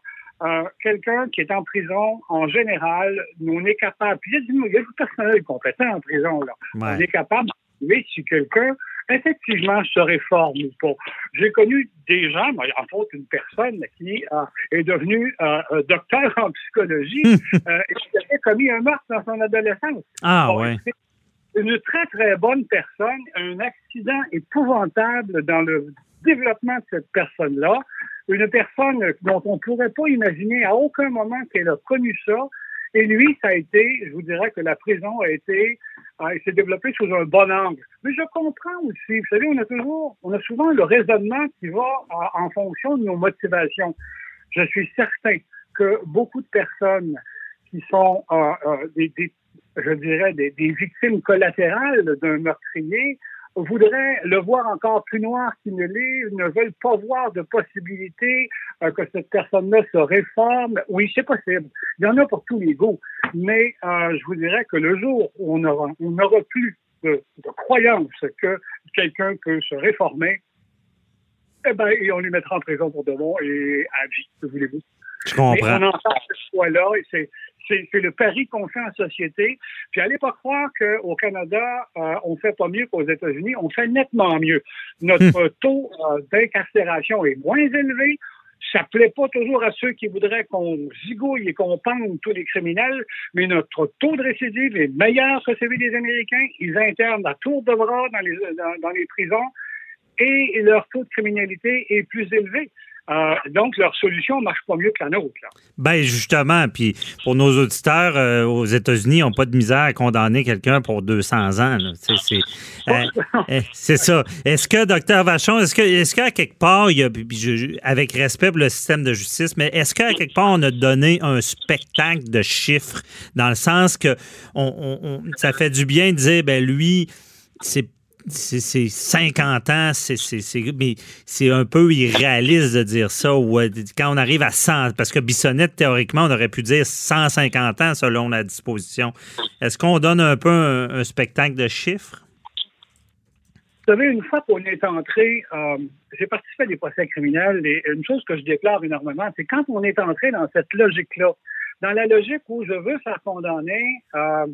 euh, quelqu'un qui est en prison, en général, on est capable, puis il y a du, personnel compétent en prison, là. Ouais. On est capable d'évaluer si quelqu'un, effectivement, se réforme ou pas. J'ai connu des gens, moi, entre autres une personne qui euh, est devenue euh, docteur en psychologie euh, et qui avait commis un meurtre dans son adolescence. Ah, Bon, ouais. Une très, très bonne personne, un accident épouvantable dans le développement de cette personne-là, une personne dont on ne pourrait pas imaginer à aucun moment qu'elle a connu ça. Et lui, ça a été, je vous dirais que la prison a été, euh, s'est développé sous un bon angle. Mais je comprends aussi, vous savez, on a toujours, on a souvent le raisonnement qui va euh, en fonction de nos motivations. Je suis certain que beaucoup de personnes qui sont euh, euh, je dirais, des victimes collatérales d'un meurtrier voudraient le voir encore plus noir qu'il ne l'est, ne veulent pas voir de possibilité euh, que cette personne-là se réforme. Oui, c'est possible. Il y en a pour tous les goûts. Mais euh, je vous dirais que le jour où on aura, on n'aura plus de, de croyance que quelqu'un peut se réformer, eh et on lui mettra en prison pour de bon et à vie, que voulez-vous. Je Mais on comprends. entend ce choix-là et c'est, c'est, le pari qu'on fait en société. Puis allez pas croire qu'au Canada, euh, on fait pas mieux qu'aux États-Unis. On fait nettement mieux. Notre taux euh, d'incarcération est moins élevé. Ça plaît pas toujours à ceux qui voudraient qu'on zigouille et qu'on pende tous les criminels, mais notre taux de récidive est meilleur que celui des Américains. Ils internent à tour de bras dans les, dans, dans les prisons et leur taux de criminalité est plus élevé. Euh, donc, leur solution marche pas mieux que la nôtre. Là. Ben justement, puis pour nos auditeurs euh, aux États-Unis, ils n'ont pas de misère à condamner quelqu'un pour 200 ans. C'est, euh, c'est ça. Est-ce que, docteur Vachon, est-ce que, est-ce qu'à quelque part, il y a, je- avec respect pour le système de justice, mais est-ce qu'à quelque part, on a donné un spectacle de chiffres dans le sens que on, on- on- ça fait du bien de dire, ben lui, c'est c'est c'est 50 ans, c'est un peu irréaliste de dire ça. Euh, quand on arrive à 100, parce que Bissonnette, théoriquement, on aurait pu dire 150 ans selon la disposition. Est-ce qu'on donne un peu un, spectacle de chiffres? Vous savez, une fois qu'on est entré, euh, j'ai participé à des procès criminels et une chose que je déplore énormément, c'est quand on est entré dans cette logique-là, dans la logique où je veux faire condamner, euh,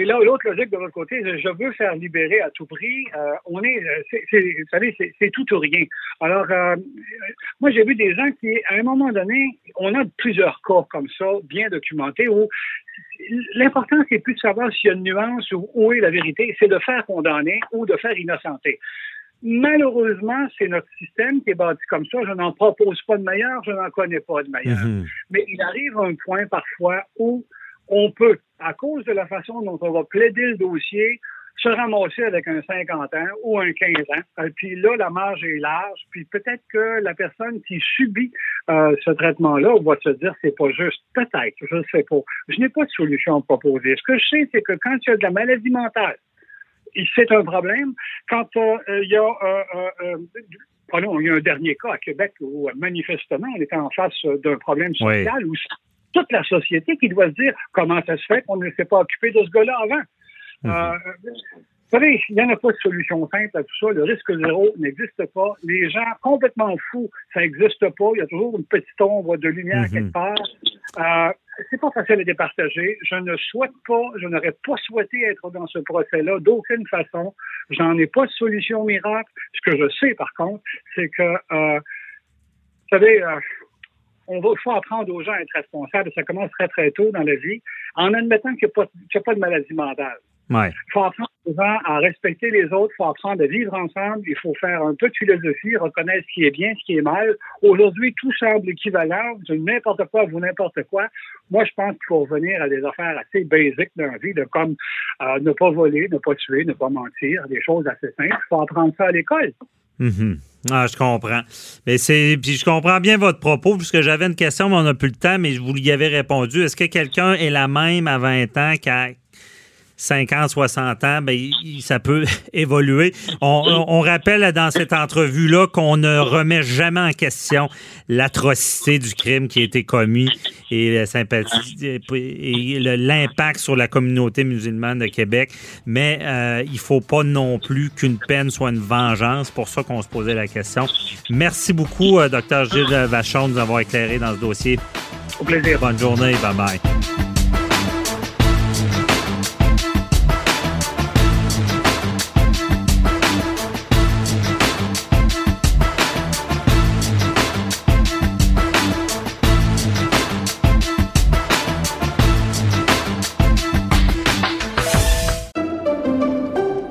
et là, l'autre logique de l'autre côté, je veux faire libérer à tout prix. euh, on est, euh, vous savez, c'est, tout ou rien. Alors, euh, moi, j'ai vu des gens qui, à un moment donné, on a plusieurs cas comme ça, bien documentés, où l'important, c'est plus de savoir s'il y a une nuance ou où est la vérité, c'est de faire condamner ou de faire innocenter. Malheureusement, c'est notre système qui est bâti comme ça. Je n'en propose pas de meilleur, je n'en connais pas de meilleur. Mhm. Mais il arrive un point parfois où on peut, à cause de la façon dont on va plaider le dossier, se ramasser avec un 50 ans ou un 15 ans. Euh, puis là, la marge est large. Puis peut-être que la personne qui subit euh, ce traitement-là va se dire c'est pas juste. Peut-être, je ne sais pas. Je n'ai pas de solution à proposer. Ce que je sais, c'est que quand il y a de la maladie mentale, c'est un problème. Quand euh, il y a euh, pardon, il y a un dernier cas à Québec où manifestement on était en face d'un problème Oui. social où c'est toute la société qui doit se dire comment ça se fait qu'on ne s'est pas occupé de ce gars-là avant. Euh, vous savez, il n'y en a pas de solution simple à tout ça. Le risque zéro n'existe pas. Les gens complètement fous, ça n'existe pas. Il y a toujours une petite ombre de lumière Mhm. quelque part. Euh, c'est pas facile à départager. Je ne souhaite pas, je n'aurais pas souhaité être dans ce procès-là d'aucune façon. J'en ai pas de solution miracle. Ce que je sais, par contre, c'est que, euh, vous savez, euh, on va, il faut apprendre aux gens à être responsables. Ça commence très, très tôt dans la vie, en admettant qu'il n'y a, a pas de maladie mentale. Ouais. Il faut apprendre souvent à respecter les autres, il faut apprendre à vivre ensemble, il faut faire un peu de philosophie, reconnaître ce qui est bien, ce qui est mal. Aujourd'hui, tout semble équivalent, n'importe quoi vous n'importe quoi. Moi, je pense qu'il faut revenir à des affaires assez basiques dans la vie, de comme euh, ne pas voler, ne pas tuer, ne pas mentir, des choses assez simples. Il faut apprendre ça à l'école. Mhm. Ah, je comprends. Mais c'est, puis je comprends bien votre propos, puisque j'avais une question, mais on n'a plus le temps, mais je vous y avais répondu. Est-ce que quelqu'un est la même à 20 ans qu'à 50, 60 ans, ben, ça peut évoluer. On, rappelle dans cette entrevue-là qu'on ne remet jamais en question l'atrocité du crime qui a été commis et l'impact sur la communauté musulmane de Québec. Mais euh, il ne faut pas non plus qu'une peine soit une vengeance. C'est pour ça qu'on se posait la question. Merci beaucoup, euh, Dr. Gilles Vachon, de nous avoir éclairé dans ce dossier. Au plaisir. Bonne journée. Bye-bye.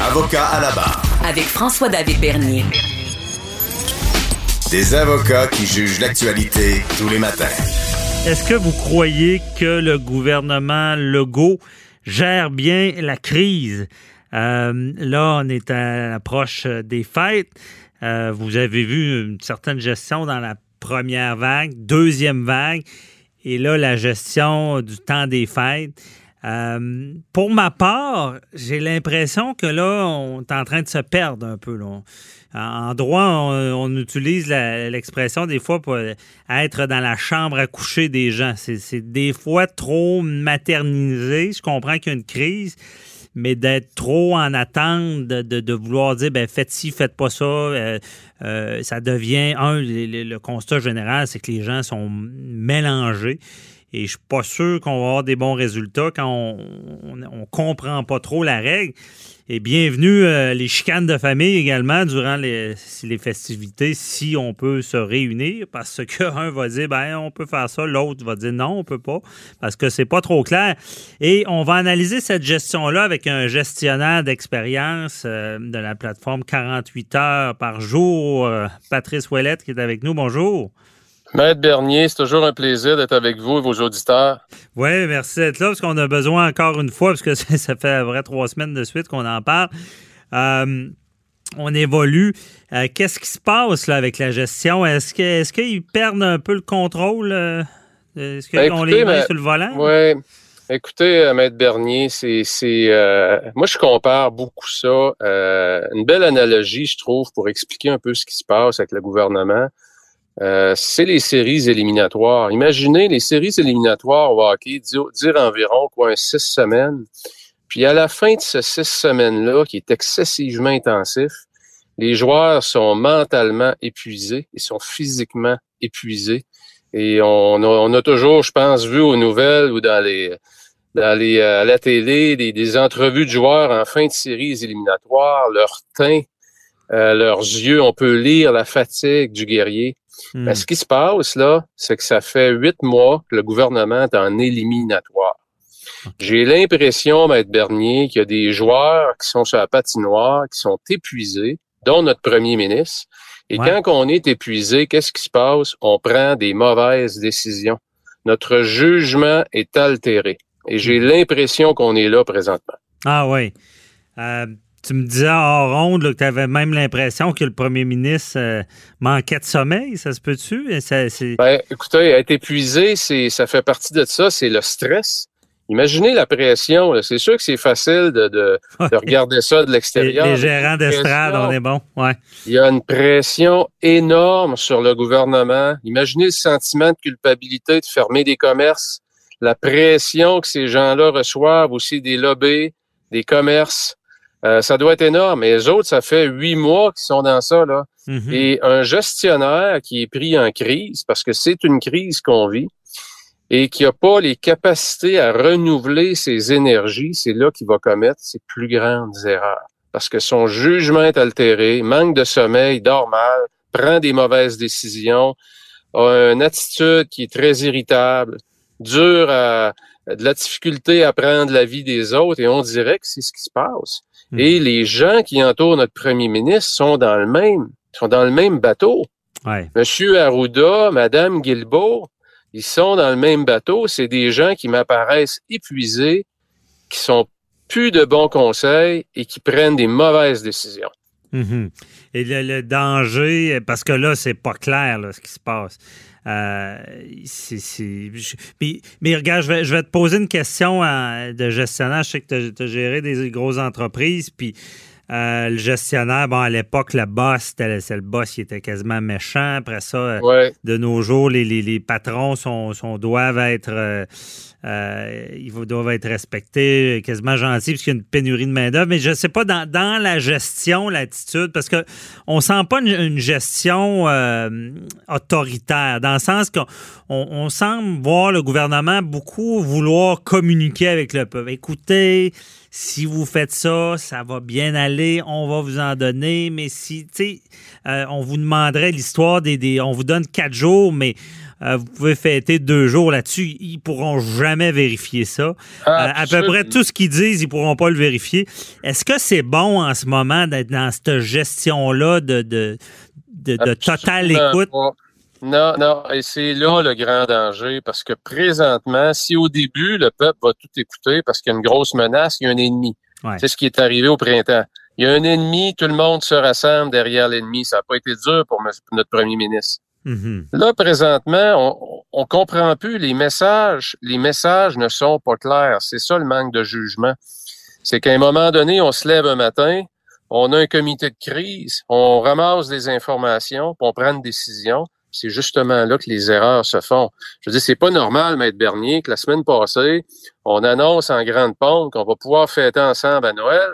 Avocat à la barre. Avec François-David Bernier. Des avocats qui jugent l'actualité tous les matins. Est-ce que vous croyez que le gouvernement Legault gère bien la crise? Euh, là, on est à l'approche des fêtes. Euh, vous avez vu une certaine gestion dans la première vague, deuxième vague, et là, la gestion du temps des fêtes. Euh, pour ma part, j'ai l'impression que là, on est en train de se perdre un peu. Là. En droit, on, utilise l'expression des fois pour être dans la chambre à coucher des gens. C'est des fois trop maternisé. Je comprends qu'il y a une crise, mais d'être trop en attente, de, vouloir dire ben, faites ci, faites pas ça, euh, euh, ça devient un. le constat général, c'est que les gens sont mélangés. Et je suis pas sûr qu'on va avoir des bons résultats quand on, on, comprend pas trop la règle. Et bienvenue euh, les chicanes de famille également durant les, les, festivités, si on peut se réunir, parce qu'un va dire ben on peut faire ça, l'autre va dire non, on peut pas, parce que c'est pas trop clair. Et on va analyser cette gestion-là avec un gestionnaire d'expérience euh, de la plateforme 48 heures par jour, euh, Patrice Ouellette, qui est avec nous. Bonjour. Maître Bernier, c'est toujours un plaisir d'être avec vous et vos auditeurs. Oui, merci d'être là, parce qu'on a besoin encore une fois, parce que ça fait vrai trois semaines de suite qu'on en parle. Euh, on évolue. Euh, qu'est-ce qui se passe là, avec la gestion? Est-ce qu'ils perdent un peu le contrôle? Euh, est-ce qu'on les met sur le volant? Oui. Écoutez, Maître Bernier, c'est, moi je compare beaucoup ça. une belle analogie, je trouve, pour expliquer un peu ce qui se passe avec le gouvernement. Euh, c'est les séries éliminatoires. Imaginez les séries éliminatoires au hockey, dire, environ quoi, six semaines. Puis à la fin de ces six semaines-là, qui est excessivement intensif, les joueurs sont mentalement épuisés, ils sont physiquement épuisés. Et on a, on toujours, je pense, vu aux nouvelles ou dans les dans les, euh, la télé des, des entrevues de joueurs en fin de séries éliminatoires, leur teint, euh, leurs yeux, on peut lire la fatigue du guerrier. Hmm. Ben, ce qui se passe là, c'est que ça fait huit mois que le gouvernement est en éliminatoire. J'ai l'impression, Maître Bernier, qu'il y a des joueurs qui sont sur la patinoire, qui sont épuisés, dont notre premier ministre. Et quand on est épuisé, qu'est-ce qui se passe? On prend des mauvaises décisions. Notre jugement est altéré. Et j'ai hmm. l'impression qu'on est là présentement. Ah oui. Euh, tu me disais hors ronde que tu avais même l'impression que le premier ministre euh, manquait de sommeil, ça se peut-tu? Ben, écoutez, être épuisé, ça fait partie de ça, c'est le stress. Imaginez la pression. C'est sûr que c'est facile de, regarder ça de l'extérieur. Les, gérants d'estrade, on est bon. Ouais. Il y a une pression énorme sur le gouvernement. Imaginez le sentiment de culpabilité de fermer des commerces, la pression que ces gens-là reçoivent aussi des lobbies, des commerces, euh, ça doit être énorme. Et les autres, ça fait huit mois qu'ils sont dans ça. Là. Mhm. Et un gestionnaire qui est pris en crise, parce que c'est une crise qu'on vit, et qui n'a pas les capacités à renouveler ses énergies, c'est là qu'il va commettre ses plus grandes erreurs. Parce que son jugement est altéré, manque de sommeil, dort mal, prend des mauvaises décisions, a une attitude qui est très irritable, dur à de la difficulté à prendre la vie des autres, et on dirait que c'est ce qui se passe. Mhm. Et les gens qui entourent notre premier ministre sont dans le même, sont dans le même bateau. Ouais. Monsieur Arruda, Madame Guilbeault, ils sont dans le même bateau. C'est des gens qui m'apparaissent épuisés, qui sont plus de bons conseils et qui prennent des mauvaises décisions. Mhm. Et le, le danger, parce que là, c'est pas clair là, ce qui se passe. Euh, je- mais, mais regarde, je vais, je vais te poser une question euh, de gestionnaire. Je sais que tu as, géré des grosses entreprises, puis euh, le gestionnaire, bon, à l'époque, le boss, c'était c'est le boss qui était quasiment méchant. Après ça, Ouais. de nos jours, les, les- les patrons sont, sont- doivent être euh, ils doivent être respectés, quasiment gentils, parce qu'il y a une pénurie de main-d'œuvre. Mais je ne sais pas, dans, la gestion, l'attitude, parce que on sent pas une, gestion euh, autoritaire, dans le sens qu'on on, on semble voir le gouvernement beaucoup vouloir communiquer avec le peuple. Écoutez, si vous faites ça, ça va bien aller, on va vous en donner, mais si, tu sais, euh, on vous demanderait l'histoire des- On vous donne quatre jours, mais euh, vous pouvez fêter deux jours là-dessus. Ils pourront jamais vérifier ça. Euh, à peu près tout ce qu'ils disent, ils pourront pas le vérifier. Est-ce que c'est bon en ce moment d'être dans cette gestion-là de, de, de, de totale écoute? pas. Non, non, et c'est là le grand danger, parce que présentement, si au début, le peuple va tout écouter parce qu'il y a une grosse menace, il y a un ennemi. Ouais. C'est ce qui est arrivé au printemps. Il y a un ennemi, tout le monde se rassemble derrière l'ennemi. Ça n'a pas été dur pour notre premier ministre. Mhm. Là, présentement, on, on comprend plus les messages. Les messages ne sont pas clairs. C'est ça le manque de jugement. C'est qu'à un moment donné, on se lève un matin, on a un comité de crise, on ramasse des informations, puis on prend une décision. C'est justement là que les erreurs se font. Je veux dire, c'est pas normal, Maître Bernier, que la semaine passée, on annonce en grande pompe qu'on va pouvoir fêter ensemble à Noël.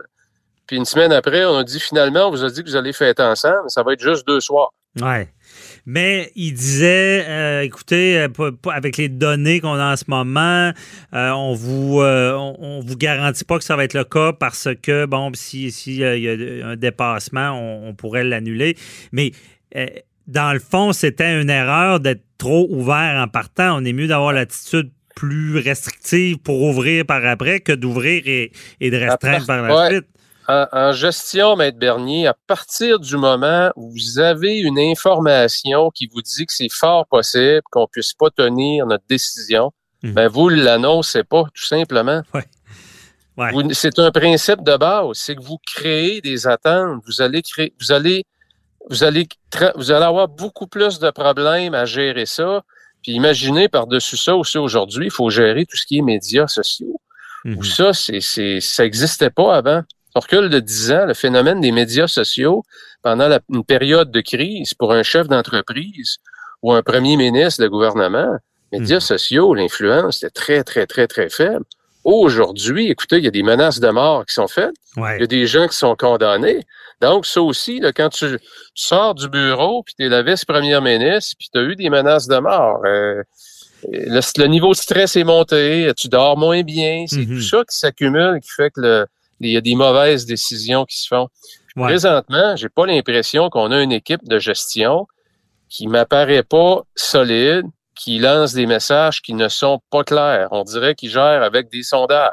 Puis une semaine après, on a dit finalement, on vous a dit que vous allez fêter ensemble, ça va être juste deux soirs. Ouais. Mais il disait, euh, écoutez, euh, avec les données qu'on a en ce moment, euh, on vous euh, on, on vous garantit pas que ça va être le cas parce que bon, si si il y a un dépassement, on, on pourrait l'annuler. Mais dans le fond, c'était une erreur d'être trop ouvert en partant. On est mieux d'avoir l'attitude plus restrictive pour ouvrir par après que d'ouvrir et, et de restreindre par la Ouais. suite. En, en gestion, Maître Bernier, à partir du moment où vous avez une information qui vous dit que c'est fort possible qu'on puisse pas tenir notre décision, Mhm. ben vous l'annoncez pas, tout simplement. Ouais. C'est un principe de base, c'est que vous créez des attentes, vous allez créer, vous allez, vous allez, vous allez avoir beaucoup plus de problèmes à gérer ça. Puis imaginez par-dessus ça aussi aujourd'hui, il faut gérer tout ce qui est médias sociaux. Mhm. Où ça, c'est, c'est, ça n'existait pas avant. On recule de 10 ans, le phénomène des médias sociaux pendant la- une période de crise pour un chef d'entreprise ou un premier ministre de gouvernement, médias sociaux, l'influence était très, très, très, très faible. Aujourd'hui, écoutez, il y a des menaces de mort qui sont faites. Ouais. Il y a des gens qui sont condamnés. Donc, ça aussi, là, quand tu, sors du bureau, puis tu es la vice-première ministre, puis tu as eu des menaces de mort. euh, le, le niveau de stress est monté, tu dors moins bien. C'est Mhm. tout ça qui s'accumule, qui fait que le, il y a des mauvaises décisions qui se font. Ouais. Présentement, j'ai pas l'impression qu'on a une équipe de gestion qui m'apparaît pas solide, qui lance des messages qui ne sont pas clairs. On dirait qu'ils gèrent avec des sondages.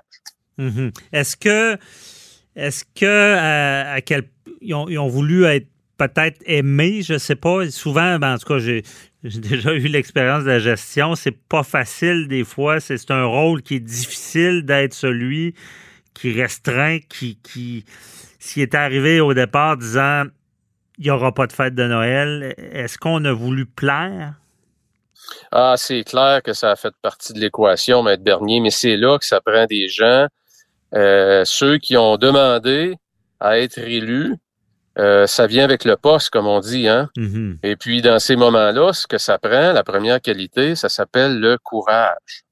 Mhm. Est-ce que, est-ce que, euh, à quel, ils ont, ils ont voulu être peut-être aimés, je sais pas. Souvent, ben, en tout cas, j'ai, déjà eu l'expérience de la gestion. C'est pas facile des fois. C'est, c'est un rôle qui est difficile d'être celui qui restreint, qui, qui, s'il était arrivé au départ disant il n'y aura pas de fête de Noël, est-ce qu'on a voulu plaire? Ah, c'est clair que ça a fait partie de l'équation, Maître Bernier, mais c'est là que ça prend des gens, euh, ceux qui ont demandé à être élus. euh, ça vient avec le poste, comme on dit, hein. Mhm. Et puis, dans ces moments-là, ce que ça prend, la première qualité, ça s'appelle le courage.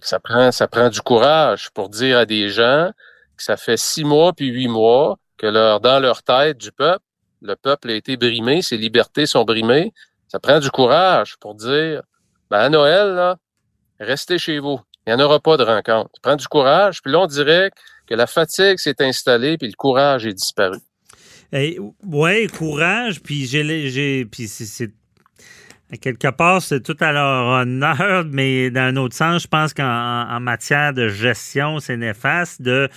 Ça, prend, ça prend du courage pour dire à des gens que ça fait six mois puis huit mois que leur, dans leur tête du peuple, le peuple a été brimé, ses libertés sont brimées. Ça prend du courage pour dire, ben à Noël, là, restez chez vous. Il n'y en aura pas de rencontre. Ça prend du courage. Puis là, on dirait que la fatigue s'est installée puis le courage est disparu. Oui, ouais, courage, puis j'ai, puis c'est quelque part, c'est tout à leur honneur, mais dans un autre sens, je pense qu'en matière de gestion, c'est néfaste de,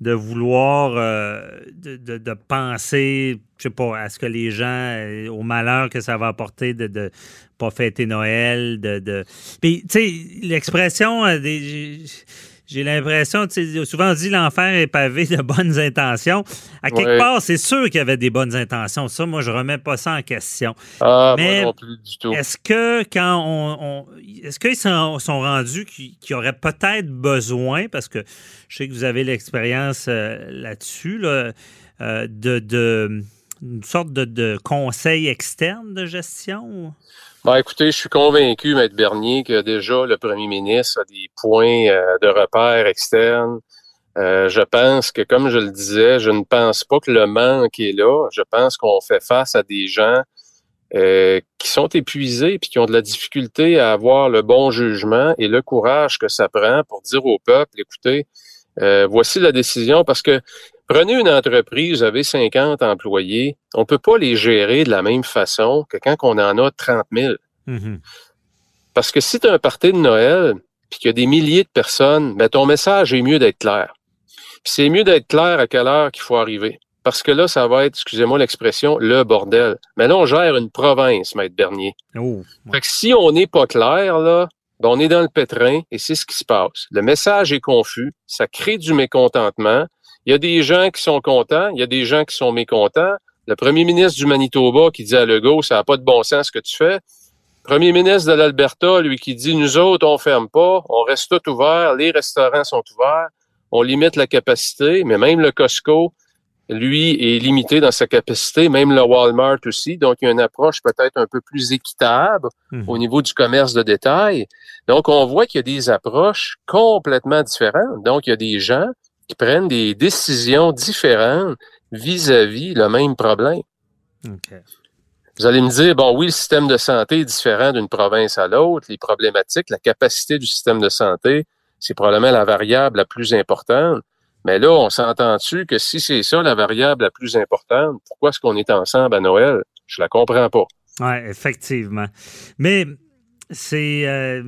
de vouloir, euh, de, de, penser, je sais pas, à ce que les gens, euh, au malheur que ça va apporter de ne pas fêter Noël, de... de... Puis, tu sais, l'expression... Euh, des j'ai l'impression, souvent on dit l'enfer est pavé de bonnes intentions. À quelque part, c'est sûr qu'il y avait des bonnes intentions. Ça, moi, je remets pas ça en question. Ah, Mais non plus du tout. Est-ce que quand on, est-ce qu'ils sont, rendus qu'il y aurait peut-être besoin, parce que je sais que vous avez l'expérience euh, là-dessus, là, euh, de, de une sorte de, de conseil externe de gestion? Ben, écoutez, je suis convaincu, Maître Bernier, que déjà le premier ministre a des points euh, de repère externes. Euh, je pense que, comme je le disais, je ne pense pas que le manque est là. Je pense qu'on fait face à des gens euh, qui sont épuisés et qui ont de la difficulté à avoir le bon jugement et le courage que ça prend pour dire au peuple, écoutez, voici la décision parce que Prenez une entreprise, vous avez 50 employés, on ne peut pas les gérer de la même façon que quand on en a 30 000. Mm-hmm. Parce que si tu as un party de Noël, puis qu'il y a des milliers de personnes, ben ton message est mieux d'être clair. Puis c'est mieux d'être clair à quelle heure qu'il faut arriver. Parce que là, ça va être, excusez-moi l'expression, le bordel. Mais là, on gère une province, Maître Bernier. Oh, fait que si on n'est pas clair, là, ben on est dans le pétrin et c'est ce qui se passe. Le message est confus, ça crée du mécontentement, il y a des gens qui sont contents, il y a des gens qui sont mécontents. Le premier ministre du Manitoba qui dit à Legault, ça n'a pas de bon sens ce que tu fais. Premier ministre de l'Alberta, lui, qui dit, nous autres, on ferme pas, on reste tout ouvert, les restaurants sont ouverts, on limite la capacité, mais même le Costco, lui, est limité dans sa capacité, même le Walmart aussi. Donc, il y a une approche peut-être un peu plus équitable mhm. au niveau du commerce de détail. Donc, on voit qu'il y a des approches complètement différentes. Donc, il y a des gens qui prennent des décisions différentes vis-à-vis le même problème. Vous allez me dire, bon, oui, le système de santé est différent d'une province à l'autre, les problématiques, la capacité du système de santé, c'est probablement la variable la plus importante. Mais là, on s'entend-tu que si c'est ça la variable la plus importante, pourquoi est-ce qu'on est ensemble à Noël? Je la comprends pas. Oui, effectivement. Mais c'est euh,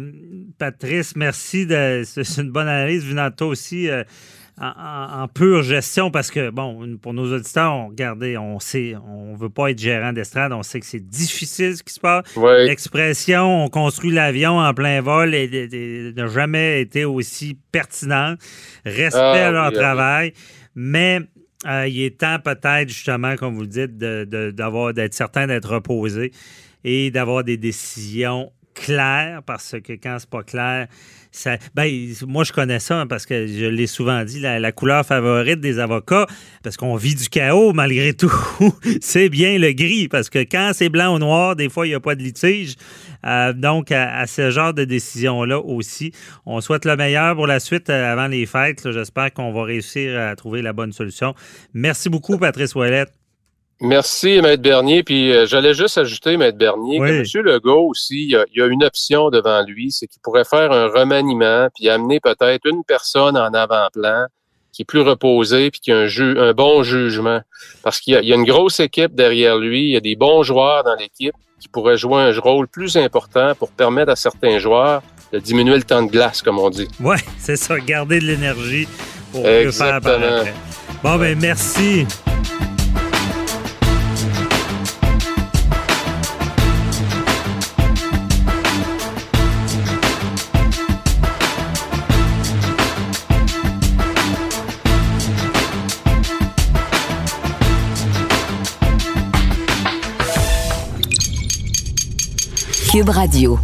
Patrice, merci. De, c'est une bonne analyse venant de toi aussi. Euh, en, pure gestion parce que, bon, pour nos auditeurs, on, regardez, on sait, on veut pas être gérant d'estrade, on sait que c'est difficile ce qui se passe. L'expression on construit l'avion en plein vol n'a jamais été aussi pertinent. Respect à ah, leur travail, mais euh, il est temps peut-être, justement, comme vous le dites, d'avoir, d'être certain d'être reposé et d'avoir des décisions claires parce que quand c'est pas clair, ben, moi, je connais ça hein, parce que je l'ai souvent dit, la, couleur favorite des avocats, parce qu'on vit du chaos malgré tout, c'est bien le gris, parce que quand c'est blanc ou noir, des fois, il n'y a pas de litige. Euh, donc, à, ce genre de décision-là aussi, on souhaite le meilleur pour la suite euh, avant les fêtes. J'espère qu'on va réussir à trouver la bonne solution. Merci beaucoup, Patrice Ouellette. Merci, Maître Bernier. Puis euh, j'allais juste ajouter, Maître Bernier, que M. Legault aussi, il y, a, une option devant lui, c'est qu'il pourrait faire un remaniement, puis amener peut-être une personne en avant-plan qui est plus reposée, puis qui a un, un bon jugement. Parce qu'il y, a une grosse équipe derrière lui, il y a des bons joueurs dans l'équipe qui pourraient jouer un rôle plus important pour permettre à certains joueurs de diminuer le temps de glace, comme on dit. Oui, c'est ça, garder de l'énergie pour le faire Bon, ben merci. Radio.